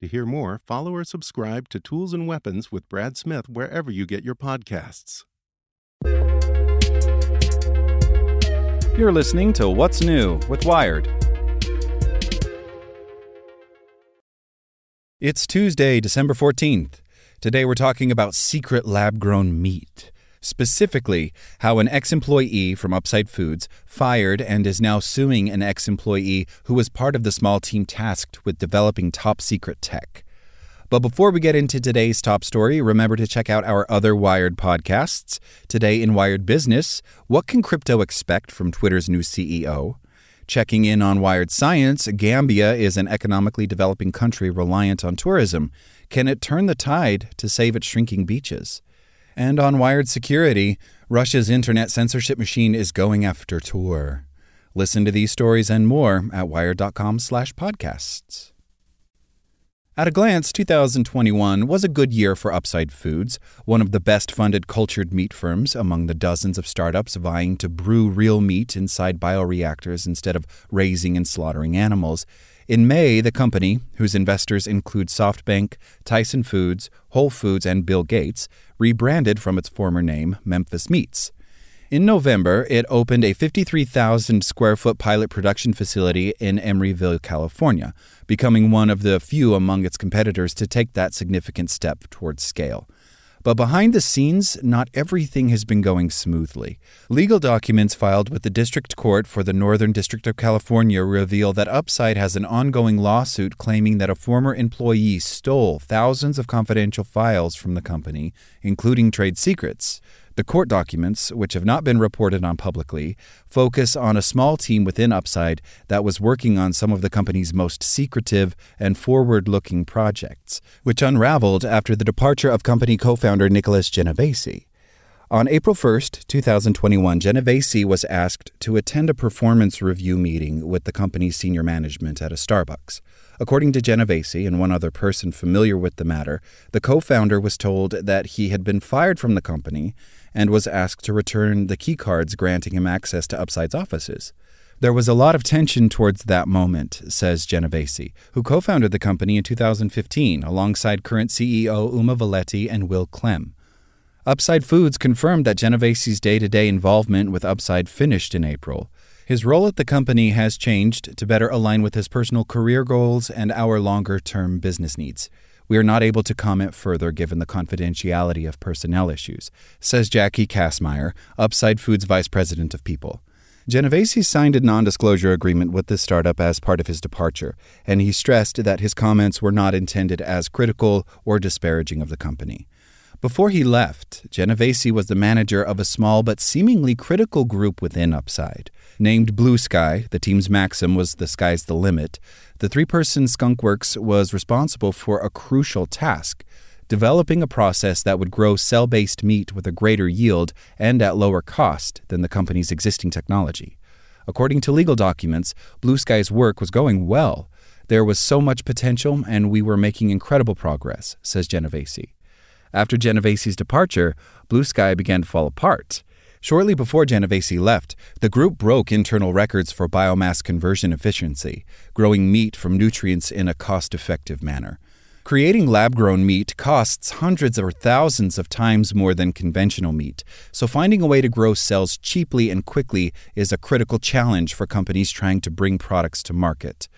To hear more, follow or subscribe to Tools and Weapons with Brad Smith wherever you get your podcasts. You're listening to What's New with Wired. It's Tuesday, December 14th. Today we're talking about secret lab grown meat. Specifically, how an ex employee from Upside Foods fired and is now suing an ex employee who was part of the small team tasked with developing top secret tech. But before we get into today's top story, remember to check out our other Wired podcasts. Today in Wired Business, what can crypto expect from Twitter's new CEO? Checking in on Wired Science, Gambia is an economically developing country reliant on tourism. Can it turn the tide to save its shrinking beaches? And on Wired Security, Russia's internet censorship machine is going after Tor. Listen to these stories and more at wired.com/podcasts. At a glance, 2021 was a good year for Upside Foods, one of the best funded cultured meat firms among the dozens of startups vying to brew real meat inside bioreactors instead of raising and slaughtering animals. In May, the company, whose investors include SoftBank, Tyson Foods, Whole Foods, and Bill Gates, rebranded from its former name, Memphis Meats. In November, it opened a 53,000 square foot pilot production facility in Emeryville, California, becoming one of the few among its competitors to take that significant step towards scale. But behind the scenes, not everything has been going smoothly. Legal documents filed with the District Court for the Northern District of California reveal that Upside has an ongoing lawsuit claiming that a former employee stole thousands of confidential files from the company, including trade secrets. The court documents, which have not been reported on publicly, focus on a small team within Upside that was working on some of the company's most secretive and forward looking projects, which unraveled after the departure of company co founder Nicholas Genovese. On April 1, 2021, Genovese was asked to attend a performance review meeting with the company's senior management at a Starbucks. According to Genovese and one other person familiar with the matter, the co founder was told that he had been fired from the company and was asked to return the keycards granting him access to Upside's offices. There was a lot of tension towards that moment, says Genovese, who co founded the company in 2015 alongside current CEO Uma Valeti and Will Clem. Upside Foods confirmed that Genovese's day to day involvement with Upside finished in April. His role at the company has changed to better align with his personal career goals and our longer term business needs. We are not able to comment further given the confidentiality of personnel issues, says Jackie Kassmeyer, Upside Foods Vice President of People. Genovese signed a non disclosure agreement with the startup as part of his departure, and he stressed that his comments were not intended as critical or disparaging of the company. Before he left, Genovese was the manager of a small but seemingly critical group within Upside. Named Blue Sky, the team's maxim was the sky's the limit. The three person Skunkworks was responsible for a crucial task developing a process that would grow cell based meat with a greater yield and at lower cost than the company's existing technology. According to legal documents, Blue Sky's work was going well. There was so much potential, and we were making incredible progress, says Genovese. After Genovese's departure, Blue Sky began to fall apart. Shortly before Genovese left, the group broke internal records for biomass conversion efficiency, growing meat from nutrients in a cost effective manner. Creating lab grown meat costs hundreds or thousands of times more than conventional meat, so finding a way to grow cells cheaply and quickly is a critical challenge for companies trying to bring products to market.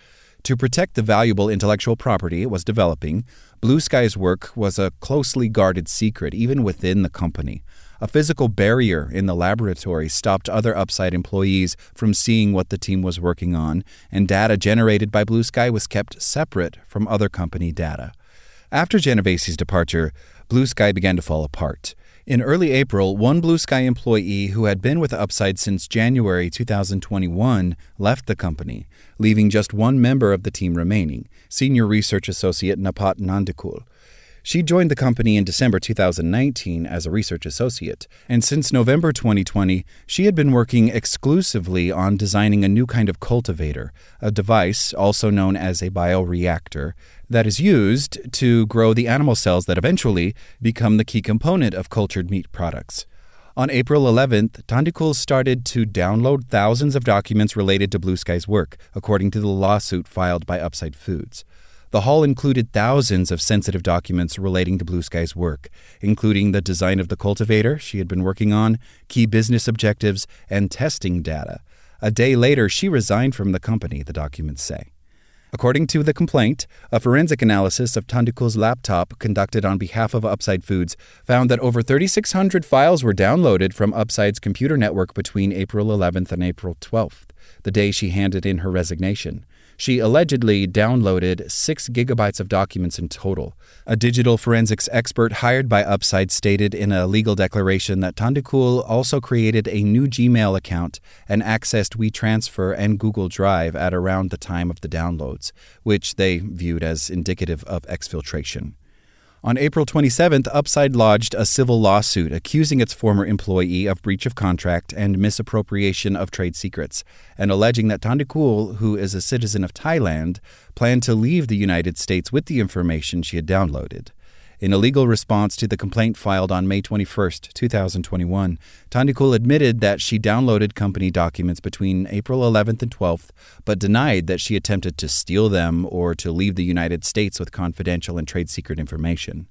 To protect the valuable intellectual property it was developing, Blue Sky's work was a closely guarded secret even within the company. A physical barrier in the laboratory stopped other Upside employees from seeing what the team was working on, and data generated by Blue Sky was kept separate from other company data. After Genovese's departure, Blue Sky began to fall apart. In early April, one Blue Sky employee who had been with Upside since January 2021 left the company, leaving just one member of the team remaining, senior research associate Napat Tandikul. She joined the company in December 2019 as a research associate, and since November 2020, she had been working exclusively on designing a new kind of cultivator, a device also known as a bioreactor, that is used to grow the animal cells that eventually become the key component of cultured meat products. On April 11th, Tandikul started to download thousands of documents related to Blue Sky's work, according to the lawsuit filed by Upside Foods. The haul included thousands of sensitive documents relating to Blue Sky's work, including the design of the cultivator she had been working on, key business objectives, and testing data. A day later, she resigned from the company, the documents say. According to the complaint, a forensic analysis of Tandikul's laptop conducted on behalf of Upside Foods found that over 3,600 files were downloaded from Upside's computer network between April 11th and April 12th, the day she handed in her resignation. She allegedly downloaded six gigabytes of documents in total. A digital forensics expert hired by Upside stated in a legal declaration that Tandikul also created a new Gmail account and accessed WeTransfer and Google Drive at around the time of the downloads, which they viewed as indicative of exfiltration. On April 27th, Upside lodged a civil lawsuit accusing its former employee of breach of contract and misappropriation of trade secrets, and alleging that Tandikul, who is a citizen of Thailand, planned to leave the United States with the information she had downloaded. In a legal response to the complaint filed on May 21, 2021, Tandikul admitted that she downloaded company documents between April 11th and 12th, but denied that she attempted to steal them or to leave the United States with confidential and trade secret information.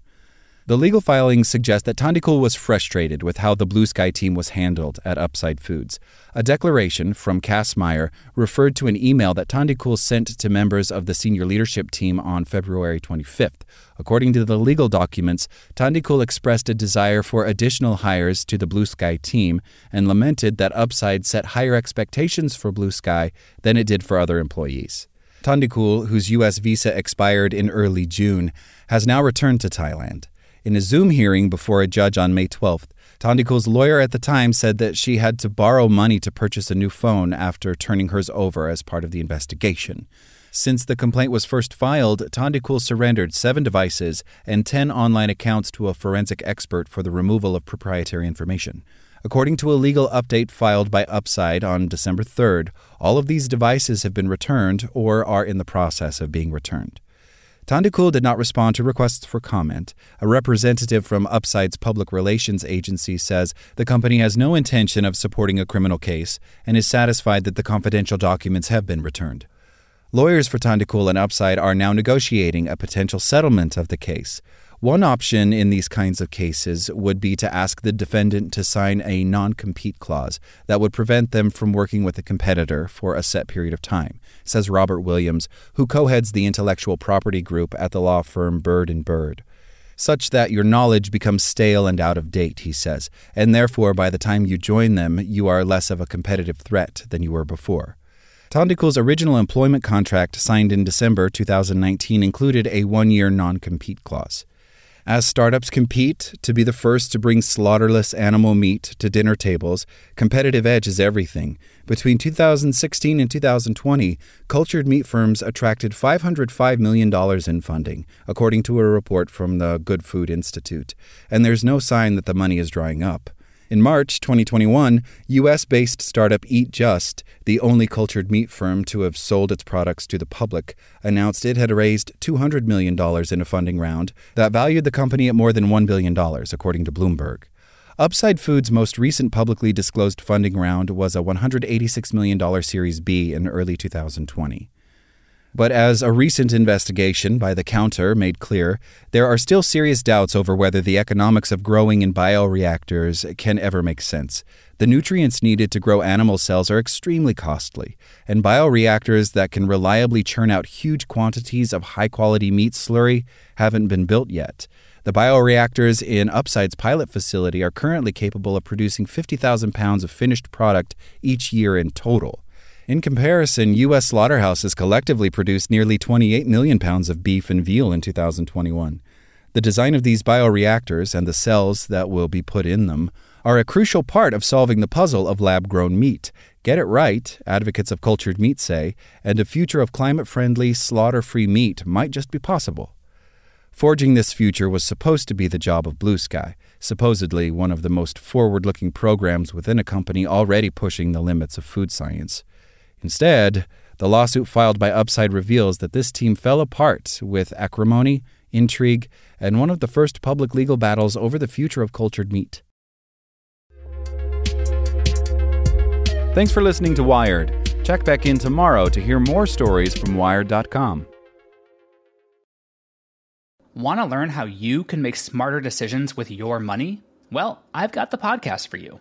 The legal filings suggest that Tandikul was frustrated with how the Blue Sky team was handled at Upside Foods. A declaration from Kassmeyer referred to an email that Tandikul sent to members of the senior leadership team on February 25th. According to the legal documents, Tandikul expressed a desire for additional hires to the Blue Sky team and lamented that Upside set higher expectations for Blue Sky than it did for other employees. Tandikul, whose U.S. visa expired in early June, has now returned to Thailand. In a Zoom hearing before a judge on May 12th, Tandikul's lawyer at the time said that she had to borrow money to purchase a new phone after turning hers over as part of the investigation. Since the complaint was first filed, Tandikul surrendered seven devices and 10 online accounts to a forensic expert for the removal of proprietary information. According to a legal update filed by Upside on December 3rd, all of these devices have been returned or are in the process of being returned. Tandikul did not respond to requests for comment. A representative from Upside's public relations agency says the company has no intention of supporting a criminal case and is satisfied that the confidential documents have been returned. Lawyers for Tandikul and Upside are now negotiating a potential settlement of the case. One option in these kinds of cases would be to ask the defendant to sign a non compete clause that would prevent them from working with a competitor for a set period of time, says Robert Williams, who co heads the intellectual property group at the law firm Bird and Bird. Such that your knowledge becomes stale and out of date, he says, and therefore by the time you join them, you are less of a competitive threat than you were before. Tandikul's original employment contract signed in December 2019 included a one year non compete clause. As startups compete to be the first to bring slaughterless animal meat to dinner tables, competitive edge is everything. Between 2016 and 2020, cultured meat firms attracted $505 million in funding, according to a report from the Good Food Institute, and there's no sign that the money is drying up. In March 2021, US based startup Eat Just, the only cultured meat firm to have sold its products to the public, announced it had raised $200 million in a funding round that valued the company at more than $1 billion, according to Bloomberg. Upside Foods' most recent publicly disclosed funding round was a $186 million Series B in early 2020. But as a recent investigation by the counter made clear, there are still serious doubts over whether the economics of growing in bioreactors can ever make sense. The nutrients needed to grow animal cells are extremely costly, and bioreactors that can reliably churn out huge quantities of high quality meat slurry haven't been built yet. The bioreactors in Upside's pilot facility are currently capable of producing 50,000 pounds of finished product each year in total. In comparison, U.S. slaughterhouses collectively produced nearly 28 million pounds of beef and veal in 2021. The design of these bioreactors and the cells that will be put in them are a crucial part of solving the puzzle of lab grown meat. Get it right, advocates of cultured meat say, and a future of climate friendly, slaughter free meat might just be possible. Forging this future was supposed to be the job of Blue Sky, supposedly one of the most forward looking programs within a company already pushing the limits of food science. Instead, the lawsuit filed by Upside reveals that this team fell apart with acrimony, intrigue, and one of the first public legal battles over the future of cultured meat. Thanks for listening to Wired. Check back in tomorrow to hear more stories from Wired.com. Want to learn how you can make smarter decisions with your money? Well, I've got the podcast for you.